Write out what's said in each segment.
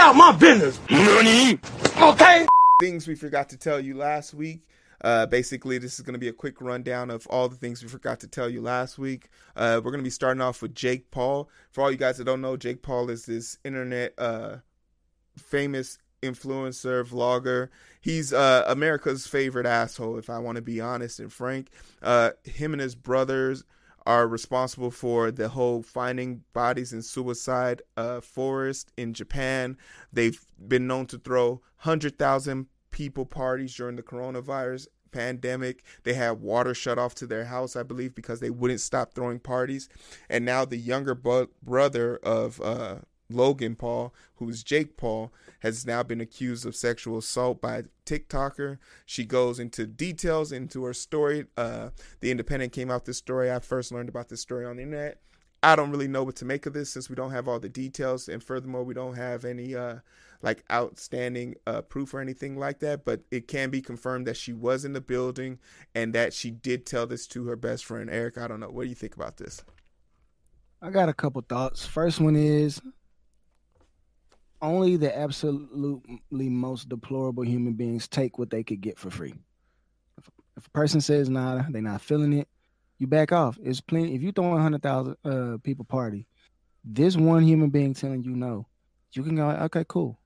out my business. Money. Okay. Things we forgot to tell you last week. Uh, basically, this is going to be a quick rundown of all the things we forgot to tell you last week. Uh, we're going to be starting off with Jake Paul. For all you guys that don't know, Jake Paul is this internet uh, famous influencer, vlogger. He's uh, America's favorite asshole, if I want to be honest and frank. Uh, him and his brothers are responsible for the whole finding bodies in suicide uh, forest in Japan. They've been known to throw 100,000 people parties during the coronavirus pandemic. They had water shut off to their house, I believe, because they wouldn't stop throwing parties. And now the younger bu- brother of uh, Logan Paul, who's Jake Paul, has now been accused of sexual assault by a TikToker. She goes into details into her story. Uh, the Independent came out this story. I first learned about this story on the internet. I don't really know what to make of this since we don't have all the details, and furthermore, we don't have any uh, like outstanding uh, proof or anything like that. But it can be confirmed that she was in the building and that she did tell this to her best friend Eric. I don't know. What do you think about this? I got a couple thoughts. First one is only the absolutely most deplorable human beings take what they could get for free. If, if a person says nah, they're not feeling it, you back off. It's plenty. If you throw a hundred thousand uh, people party, this one human being telling you no, you can go okay, cool,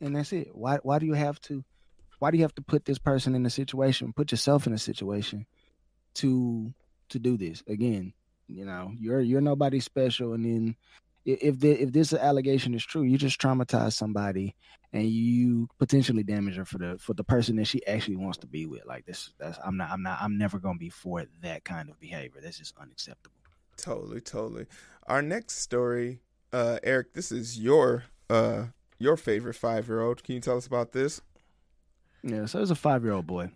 and that's it. Why why do you have to? Why do you have to put this person in a situation? Put yourself in a situation to to do this again. You know, you're you're nobody special, and then if the, if this allegation is true, you just traumatize somebody and you potentially damage her for the for the person that she actually wants to be with. Like this, that's I'm not I'm not I'm never gonna be for that kind of behavior. That's just unacceptable. Totally, totally. Our next story, uh, Eric, this is your uh your favorite five year old. Can you tell us about this? Yeah, so there's a five year old boy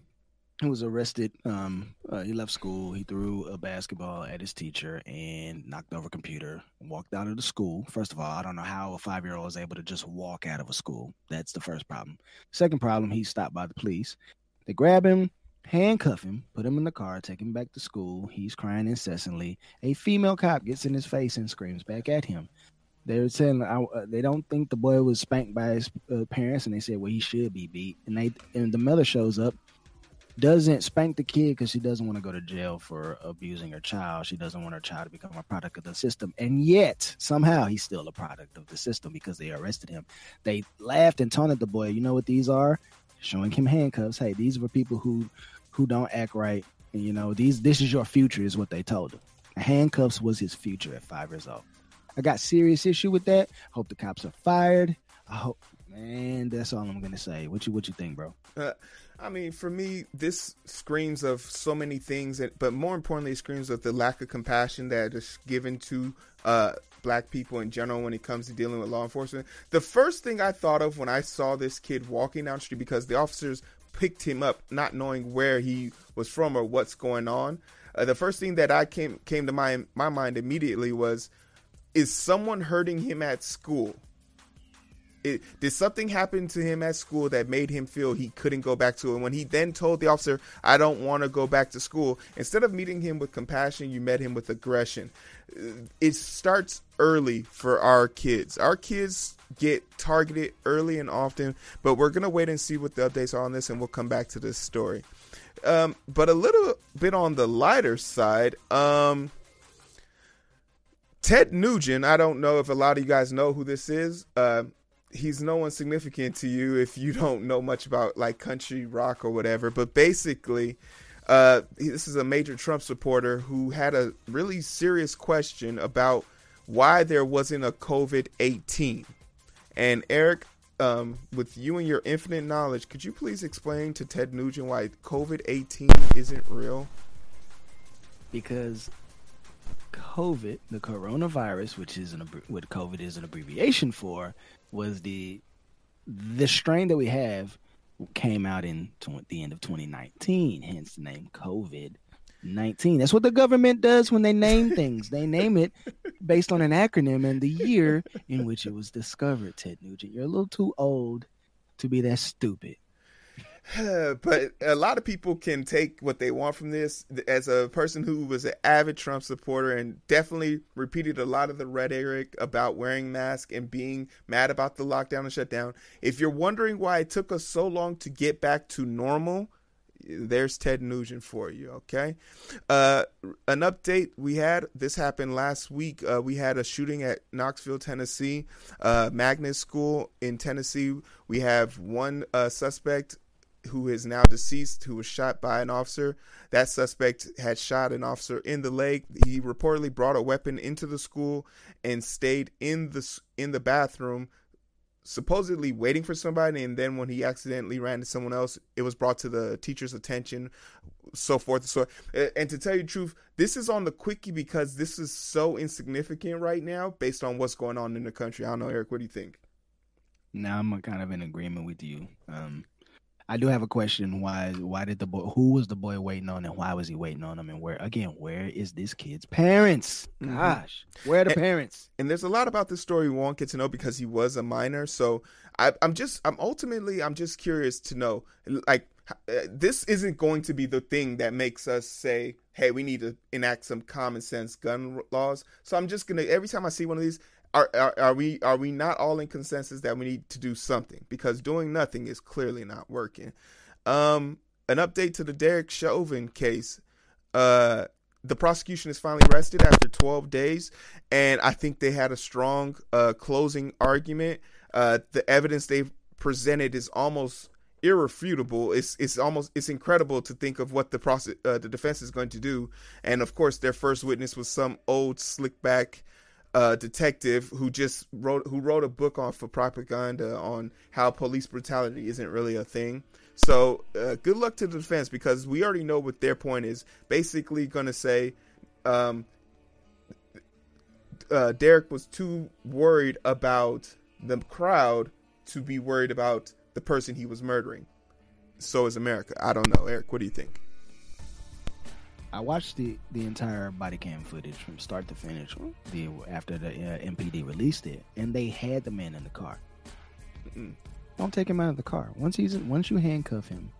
who was arrested. Um, uh, he left school. He threw a basketball at his teacher and knocked over a computer. Walked out of the school. First of all, I don't know how a five year old is able to just walk out of a school. That's the first problem. Second problem, he's stopped by the police. They grab him, handcuff him, put him in the car, take him back to school. He's crying incessantly. A female cop gets in his face and screams back at him. They're saying uh, they don't think the boy was spanked by his uh, parents, and they said, "Well, he should be beat." And they and the mother shows up doesn't spank the kid because she doesn't want to go to jail for abusing her child. She doesn't want her child to become a product of the system. And yet, somehow, he's still a product of the system because they arrested him. They laughed and taunted the boy. You know what these are? Showing him handcuffs. Hey, these were people who who don't act right. And, you know, these this is your future, is what they told him. handcuffs was his future at five years old. I got serious issue with that. Hope the cops are fired. I hope, man. That's all I'm gonna say. What you what you think, bro? Uh, I mean, for me, this screams of so many things, but more importantly, it screams of the lack of compassion that is given to uh, black people in general when it comes to dealing with law enforcement. The first thing I thought of when I saw this kid walking down the street, because the officers picked him up, not knowing where he was from or what's going on. Uh, the first thing that I came came to my my mind immediately was, is someone hurting him at school? It, did something happen to him at school that made him feel he couldn't go back to it? And when he then told the officer, I don't want to go back to school, instead of meeting him with compassion, you met him with aggression. It starts early for our kids. Our kids get targeted early and often, but we're going to wait and see what the updates are on this, and we'll come back to this story. Um, but a little bit on the lighter side, um, Ted Nugent, I don't know if a lot of you guys know who this is. Uh, he's no one significant to you if you don't know much about like country rock or whatever. But basically, uh, this is a major Trump supporter who had a really serious question about why there wasn't a COVID 18. And Eric, um, with you and your infinite knowledge, could you please explain to Ted Nugent why COVID 18 isn't real? Because COVID, the coronavirus, which is an what COVID is an abbreviation for, was the the strain that we have came out in the end of 2019, hence the name COVID 19. That's what the government does when they name things. they name it based on an acronym and the year in which it was discovered. Ted Nugent, you're a little too old to be that stupid. but a lot of people can take what they want from this. As a person who was an avid Trump supporter and definitely repeated a lot of the rhetoric about wearing masks and being mad about the lockdown and shutdown, if you're wondering why it took us so long to get back to normal, there's Ted Nugent for you. Okay. Uh, an update we had this happened last week. Uh, we had a shooting at Knoxville, Tennessee, uh, School in Tennessee. We have one uh, suspect who is now deceased, who was shot by an officer. That suspect had shot an officer in the leg. He reportedly brought a weapon into the school and stayed in the in the bathroom, supposedly waiting for somebody. And then when he accidentally ran to someone else, it was brought to the teacher's attention, so forth and so. And to tell you the truth, this is on the quickie because this is so insignificant right now, based on what's going on in the country. I don't know, Eric. What do you think? Now I'm kind of in agreement with you. Um, I do have a question. Why? Why did the boy? Who was the boy waiting on, and why was he waiting on him? And where? Again, where is this kid's parents? Mm-hmm. Gosh, mm-hmm. where are the and, parents? And there's a lot about this story we won't get to know because he was a minor. So I, I'm just, I'm ultimately, I'm just curious to know, like, uh, this isn't going to be the thing that makes us say, "Hey, we need to enact some common sense gun laws." So I'm just gonna every time I see one of these, are, are, are we are we not all in consensus that we need to do something? Because doing nothing is clearly not working. Um an update to the derek chauvin case. Uh the prosecution is finally rested after 12 days and i think they had a strong uh closing argument. Uh the evidence they've presented is almost irrefutable. It's it's almost it's incredible to think of what the process uh, the defense is going to do. And of course, their first witness was some old slickback uh, detective who just wrote who wrote a book on for propaganda on how police brutality isn't really a thing. So uh, good luck to the defense because we already know what their point is. Basically, going to say um, uh, Derek was too worried about the crowd to be worried about the person he was murdering. So is America. I don't know, Eric. What do you think? I watched the the entire body cam footage from start to finish. The after the uh, MPD released it, and they had the man in the car. Mm-mm. Don't take him out of the car. Once he's once you handcuff him,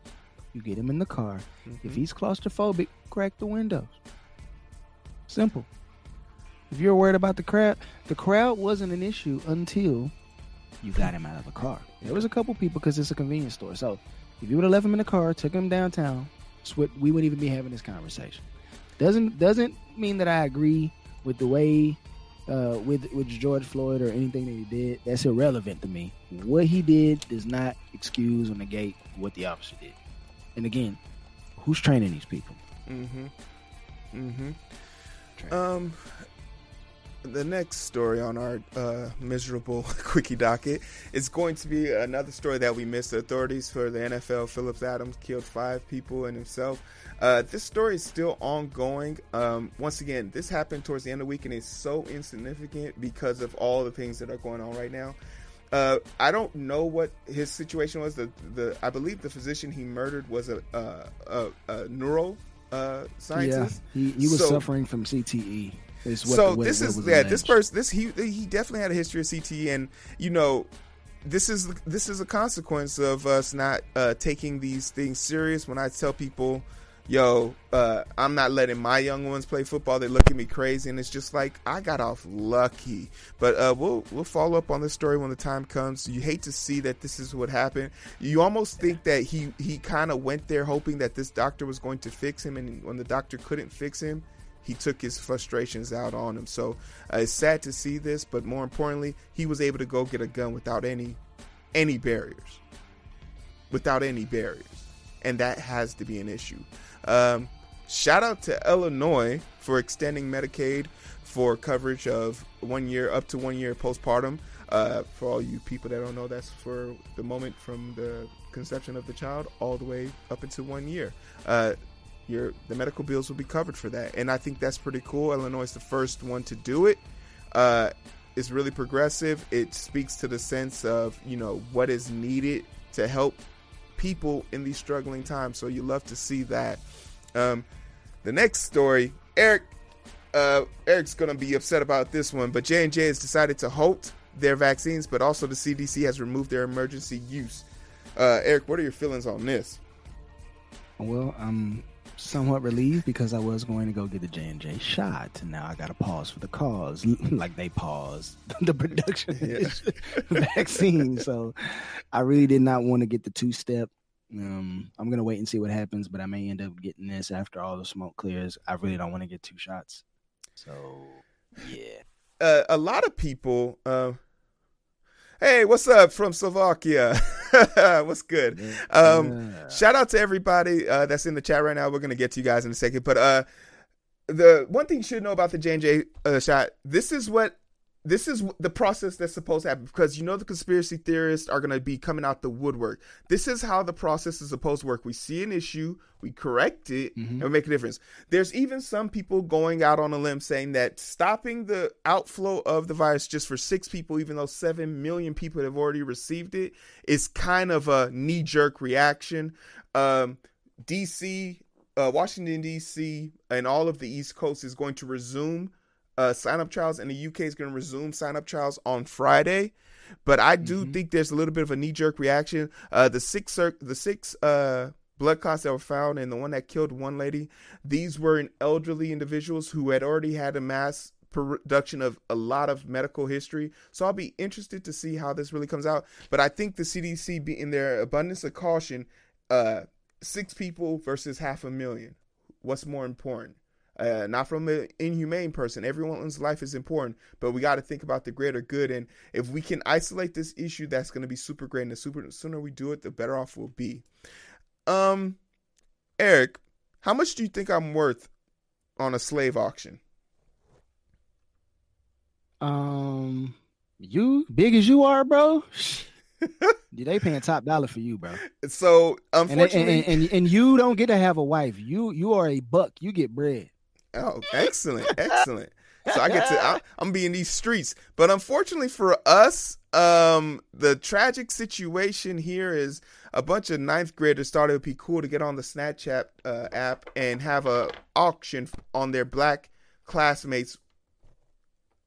you get him in the car. Mm-hmm. If he's claustrophobic, crack the windows. Simple. If you're worried about the crowd, the crowd wasn't an issue until you got him out of the car. There was a couple people because it's a convenience store. So if you would have left him in the car, took him downtown, we wouldn't even be having this conversation. Doesn't doesn't mean that I agree with the way uh, with with George Floyd or anything that he did. That's irrelevant to me. What he did does not excuse or negate what the officer did. And again, who's training these people? Mm-hmm. Mm-hmm. Um, the next story on our uh, miserable quickie docket is going to be another story that we missed. The authorities for the NFL, Phillips Adams, killed five people and himself. Uh, this story is still ongoing. Um, once again, this happened towards the end of the week and it's so insignificant because of all the things that are going on right now. Uh, I don't know what his situation was. The the I believe the physician he murdered was a a, a neuro uh, scientist. Yeah, he, he was so, suffering from CTE so the, this is yeah, this person this he he definitely had a history of CTE, and you know, this is this is a consequence of us not uh, taking these things serious. When I tell people, yo, uh, I'm not letting my young ones play football. They look at me crazy, and it's just like I got off lucky. But uh, we'll we'll follow up on this story when the time comes. You hate to see that this is what happened. You almost think that he he kind of went there hoping that this doctor was going to fix him, and when the doctor couldn't fix him, he took his frustrations out on him. So uh, it's sad to see this, but more importantly, he was able to go get a gun without any any barriers, without any barriers, and that has to be an issue. Um, shout out to Illinois for extending Medicaid for coverage of one year up to one year postpartum. Uh, for all you people that don't know, that's for the moment from the conception of the child all the way up into one year. Uh, your the medical bills will be covered for that. And I think that's pretty cool. Illinois is the first one to do it. Uh, it's really progressive. It speaks to the sense of you know what is needed to help people in these struggling times. So you love to see that. Um, the next story, Eric. Uh, Eric's gonna be upset about this one, but J and J has decided to halt their vaccines, but also the CDC has removed their emergency use Uh, Eric, what are your feelings on this? Well, I'm somewhat relieved because I was going to go get the J and J shot, and now I got to pause for the cause, like they paused the production this vaccine. So I really did not want to get the two step. Um, I'm gonna wait and see what happens, but I may end up getting this after all the smoke clears. I really don't want to get two shots. So yeah, uh, a lot of people. Uh, hey, what's up from Slovakia? what's good? Um, yeah. Shout out to everybody uh, that's in the chat right now. We're gonna get to you guys in a second, but uh, the one thing you should know about the J and J uh, shot. This is what this is the process that's supposed to happen because you know the conspiracy theorists are going to be coming out the woodwork. This is how the process is supposed to work. We see an issue, we correct it, mm-hmm. and we make a difference. There's even some people going out on a limb saying that stopping the outflow of the virus just for six people, even though seven million people have already received it, is kind of a knee jerk reaction. Um, DC, uh, Washington, D.C., and all of the East Coast is going to resume uh, sign up trials, and the UK is going to resume sign up trials on Friday. But I do mm-hmm. think there's a little bit of a knee jerk reaction. Uh, the six the six uh, blood clots that were found, and the one that killed one lady, these were in elderly individuals who had already had a mass production of a lot of medical history. So I'll be interested to see how this really comes out. But I think the CDC, be in their abundance of caution, uh, six people versus half a million. What's more important? Uh, not from an inhumane person. Everyone's life is important, but we got to think about the greater good. And if we can isolate this issue, that's going to be super great. And the super sooner we do it, the better off we'll be. Um, Eric, how much do you think I'm worth on a slave auction? Um, you big as you are, bro. they paying top dollar for you, bro. So unfortunately, and, and, and, and, you don't get to have a wife. You you are a buck. You get bread. Oh, excellent, excellent. So I get to I, am be in these streets, but unfortunately for us, um, the tragic situation here is a bunch of ninth graders thought it would be cool to get on the Snapchat uh, app and have a auction on their black classmates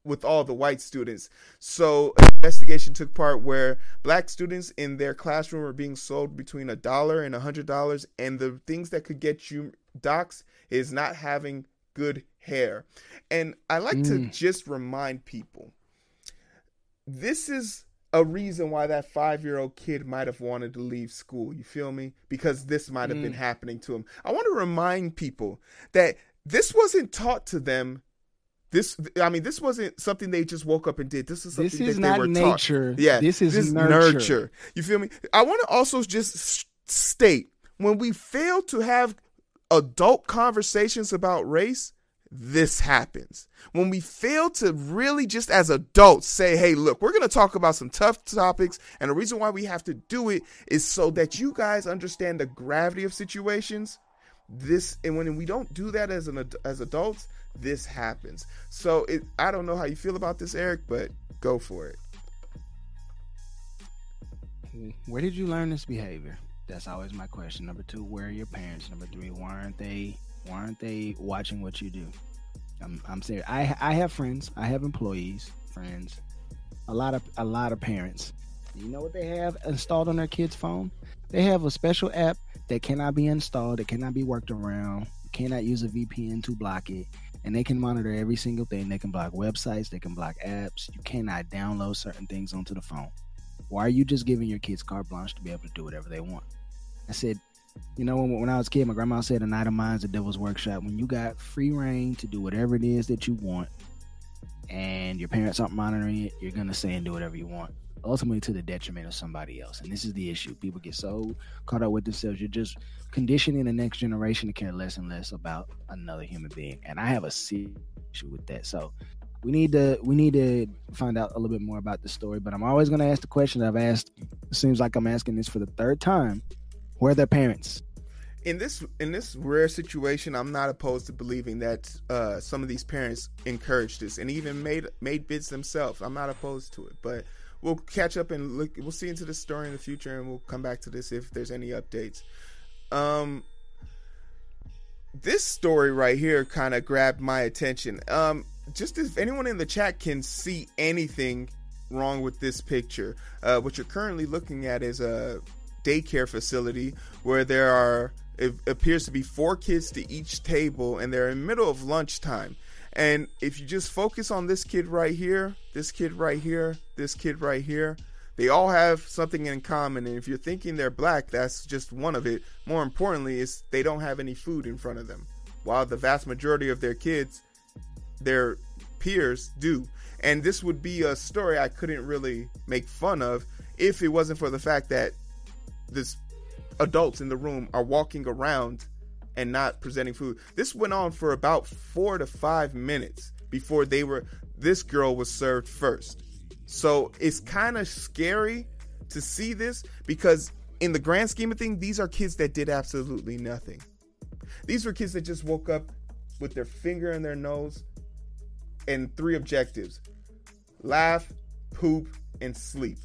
with all the white students. So an investigation took part where black students in their classroom were being sold between a dollar and a hundred dollars, and the things that could get you docs is not having good hair. And I like mm. to just remind people this is a reason why that five year old kid might have wanted to leave school. You feel me? Because this might have mm. been happening to him. I want to remind people that this wasn't taught to them. This, I mean, this wasn't something they just woke up and did. This is something this is that they were nature. taught. Yeah, this is, this is nurture. nurture. You feel me? I want to also just state when we fail to have adult conversations about race, this happens. When we fail to really just as adults say, hey, look, we're going to talk about some tough topics. And the reason why we have to do it is so that you guys understand the gravity of situations. This, and when we don't do that as an as adults, this happens. So it, I don't know how you feel about this, Eric, but go for it. Where did you learn this behavior? That's always my question. Number two, where are your parents? Number three, why aren't they why aren't they watching what you do? I'm I'm serious. I I have friends. I have employees, friends, a lot of a lot of parents. You know what they have installed on their kid's phone? They have a special app that cannot be installed, that cannot be worked around, cannot use a VPN to block it, and they can monitor every single thing. They can block websites, they can block apps. You cannot download certain things onto the phone. Why are you just giving your kids carte blanche to be able to do whatever they want? I said, you know, when, when I was a kid, my grandma said, "A night of mine's a devil's workshop." When you got free reign to do whatever it is that you want, and your parents aren't monitoring it, you're gonna say and do whatever you want, ultimately to the detriment of somebody else. And this is the issue: people get so caught up with themselves. You're just conditioning the next generation to care less and less about another human being. And I have a serious issue with that. So we need to we need to find out a little bit more about the story. But I'm always going to ask the question I've asked. It seems like I'm asking this for the third time where their parents? In this in this rare situation, I'm not opposed to believing that uh, some of these parents encouraged this and even made made bids themselves. I'm not opposed to it, but we'll catch up and look. We'll see into this story in the future, and we'll come back to this if there's any updates. Um, this story right here kind of grabbed my attention. Um, just if anyone in the chat can see anything wrong with this picture, uh, what you're currently looking at is a daycare facility where there are it appears to be four kids to each table and they're in middle of lunchtime. And if you just focus on this kid right here this kid right here this kid right here they all have something in common. And if you're thinking they're black that's just one of it. More importantly is they don't have any food in front of them. While the vast majority of their kids their peers do. And this would be a story i couldn't really make fun of if it wasn't for the fact that this adults in the room are walking around and not presenting food. This went on for about four to five minutes before they were this girl was served first. So it's kind of scary to see this because in the grand scheme of things, these are kids that did absolutely nothing. These were kids that just woke up with their finger in their nose and three objectives laugh, poop, and sleep.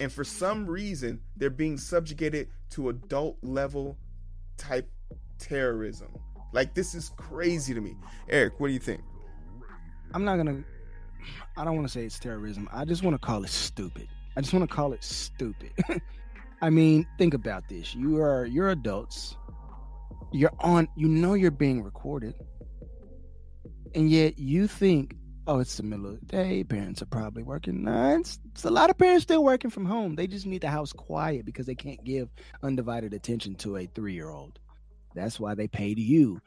And for some reason, they're being subjugated to adult level type terrorism. Like this is crazy to me. Eric, what do you think? I'm not gonna. I don't want to say it's terrorism. I just want to call it stupid. I just want to call it stupid. I mean, think about this. You are you're adults. You're on. You know you're being recorded, and yet you think oh, it's the middle of the day. Parents are probably working. Nah, it's, it's, a lot of parents still working from home. They just need the house quiet because they can't give undivided attention to a three year old. That's why they paid you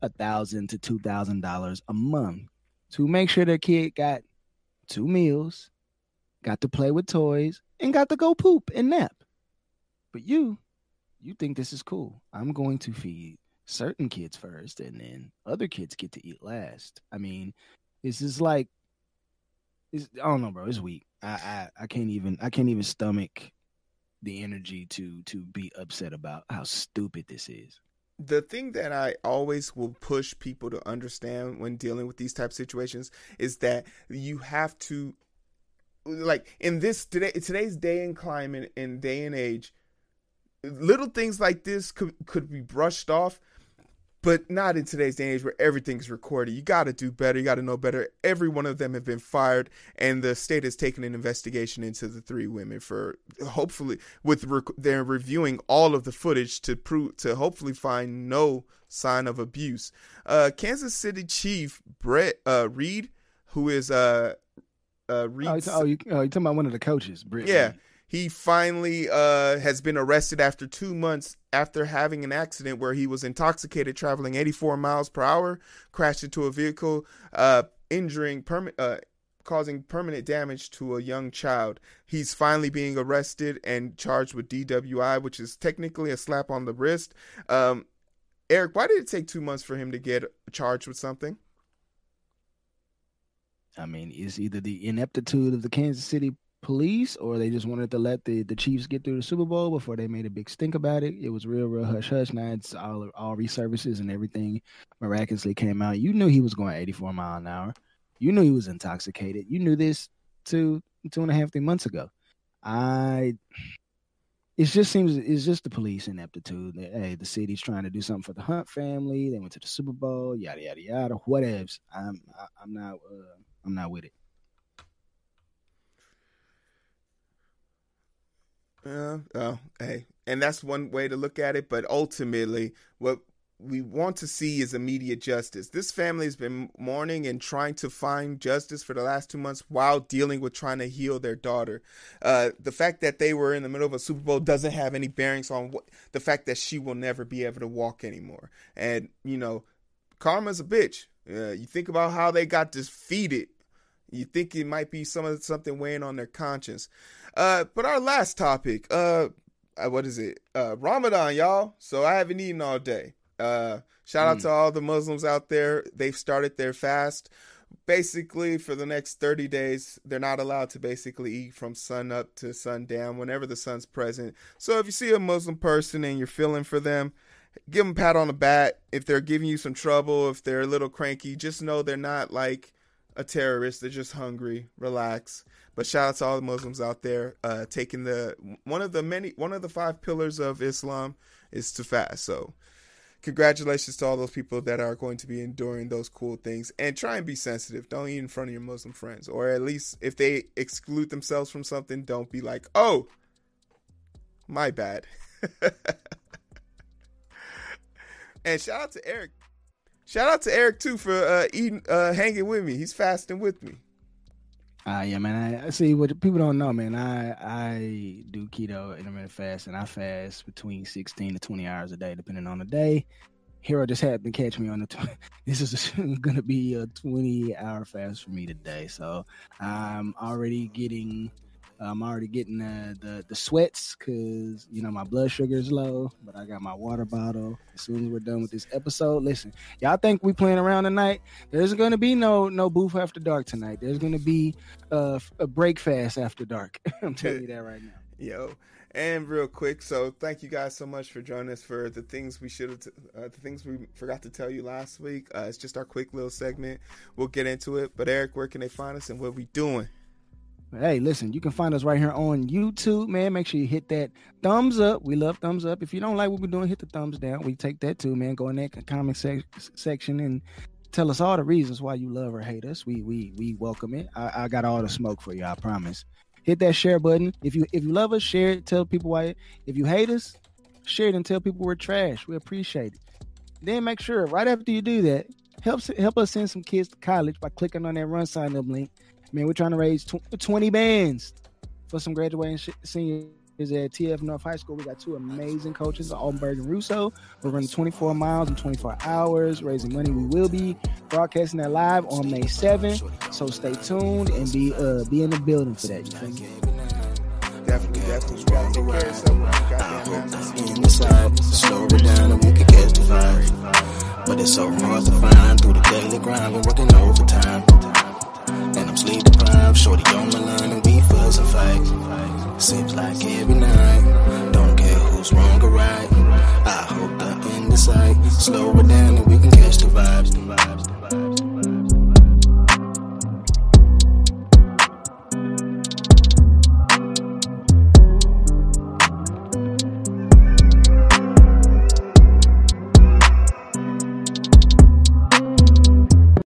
a thousand to two thousand dollars a month to make sure their kid got two meals, got to play with toys, and got to go poop and nap. But you, you think this is cool. I'm going to feed certain kids first and then other kids get to eat last. I mean, it's just like it's, I don't know, bro. It's weak. I, I I can't even I can't even stomach the energy to to be upset about how stupid this is. The thing that I always will push people to understand when dealing with these type situations is that you have to like in this today today's day and climate and day and age little things like this could could be brushed off but not in today's day and age where everything's recorded. You got to do better. You got to know better. Every one of them have been fired, and the state has taken an investigation into the three women for hopefully with rec- they're reviewing all of the footage to prove to hopefully find no sign of abuse. Uh, Kansas City Chief Brett uh, Reid, who is uh, uh Reid. Oh, you, oh, you talking about one of the coaches, Brett? Yeah. Reid he finally uh, has been arrested after two months after having an accident where he was intoxicated, traveling 84 miles per hour, crashed into a vehicle, uh, injuring permanent. Uh, causing permanent damage to a young child. He's finally being arrested and charged with DWI, which is technically a slap on the wrist. Um, Eric, why did it take two months for him to get charged with something? I mean, it's either the ineptitude of the Kansas City police or they just wanted to let the, the Chiefs get through the Super Bowl before they made a big stink about it. It was real, real hush hush. Now it's all all resurfaces and everything miraculously came out. You knew he was going 84 mile an hour. You knew he was intoxicated. You knew this two two and a half three months ago. I it just seems it's just the police ineptitude. Hey, the city's trying to do something for the Hunt family. They went to the Super Bowl, yada yada yada. Whatevs. I'm I, I'm not uh, I'm not with it. Yeah. Oh, hey, and that's one way to look at it. But ultimately, what we want to see is immediate justice. This family has been mourning and trying to find justice for the last two months while dealing with trying to heal their daughter. Uh, the fact that they were in the middle of a Super Bowl doesn't have any bearings on what, the fact that she will never be able to walk anymore. And you know, karma's a bitch. Uh, you think about how they got defeated. You think it might be some of something weighing on their conscience. Uh, but our last topic, uh, uh, what is it? Uh, Ramadan, y'all. So I haven't eaten all day. Uh, shout out mm. to all the Muslims out there. They've started their fast. Basically, for the next 30 days, they're not allowed to basically eat from sun up to sundown whenever the sun's present. So if you see a Muslim person and you're feeling for them, give them a pat on the back. If they're giving you some trouble, if they're a little cranky, just know they're not like a terrorist. They're just hungry. Relax. But shout out to all the Muslims out there uh, taking the one of the many one of the five pillars of Islam is to fast. So congratulations to all those people that are going to be enduring those cool things and try and be sensitive. Don't eat in front of your Muslim friends, or at least if they exclude themselves from something, don't be like, oh, My bad. and shout out to Eric. Shout out to Eric too for uh, eating, uh, hanging with me. He's fasting with me. Uh, yeah, man. I, I see what people don't know, man. I I do keto intermittent fast, and I fast between sixteen to twenty hours a day, depending on the day. Heero just happened to catch me on the. Tw- this is going to be a twenty hour fast for me today, so I'm already getting I'm already getting the the, the sweats because you know my blood sugar is low, but I got my water bottle. As soon as we're done with this episode, listen, y'all think we playing around tonight? There's going to be no no booth after dark tonight. There's going to be uh, a break fast after dark. I'm telling you that right now. Yo, and real quick, so thank you guys so much for joining us for the things we should have, t- uh, the things we forgot to tell you last week. Uh, it's just our quick little segment. We'll get into it. But Eric, where can they find us and what we doing? Hey, listen, you can find us right here on YouTube, man. Make sure you hit that thumbs up. We love thumbs up. If you don't like what we're doing, hit the thumbs down. We take that too, man. Go in that comment sec- section and tell us all the reasons why you love or hate us. We we we welcome it. I, I got all the smoke for you. I promise. Hit that share button. If you if you love us, share it. Tell people why. If you hate us, share it and tell people we're trash. We appreciate it. Then make sure right after you do that, helps help us send some kids to college by clicking on that run sign up link Man, we're trying to raise tw- 20 bands for some graduating sh- seniors at TF North High School. We got two amazing coaches, Altenberg and Russo. We're running 24 miles in 24 hours, raising money. We will be broadcasting that live on May 7th. So stay tuned and be uh be in the building for that. But it's so hard to find through the daily grind. Been working overtime and I'm sleep deprived. Shorty on my line and we fuss and fight. Seems like every night. Don't care who's wrong or right. I hope the end is sight. Slow it down and we can catch the vibes. The vibes.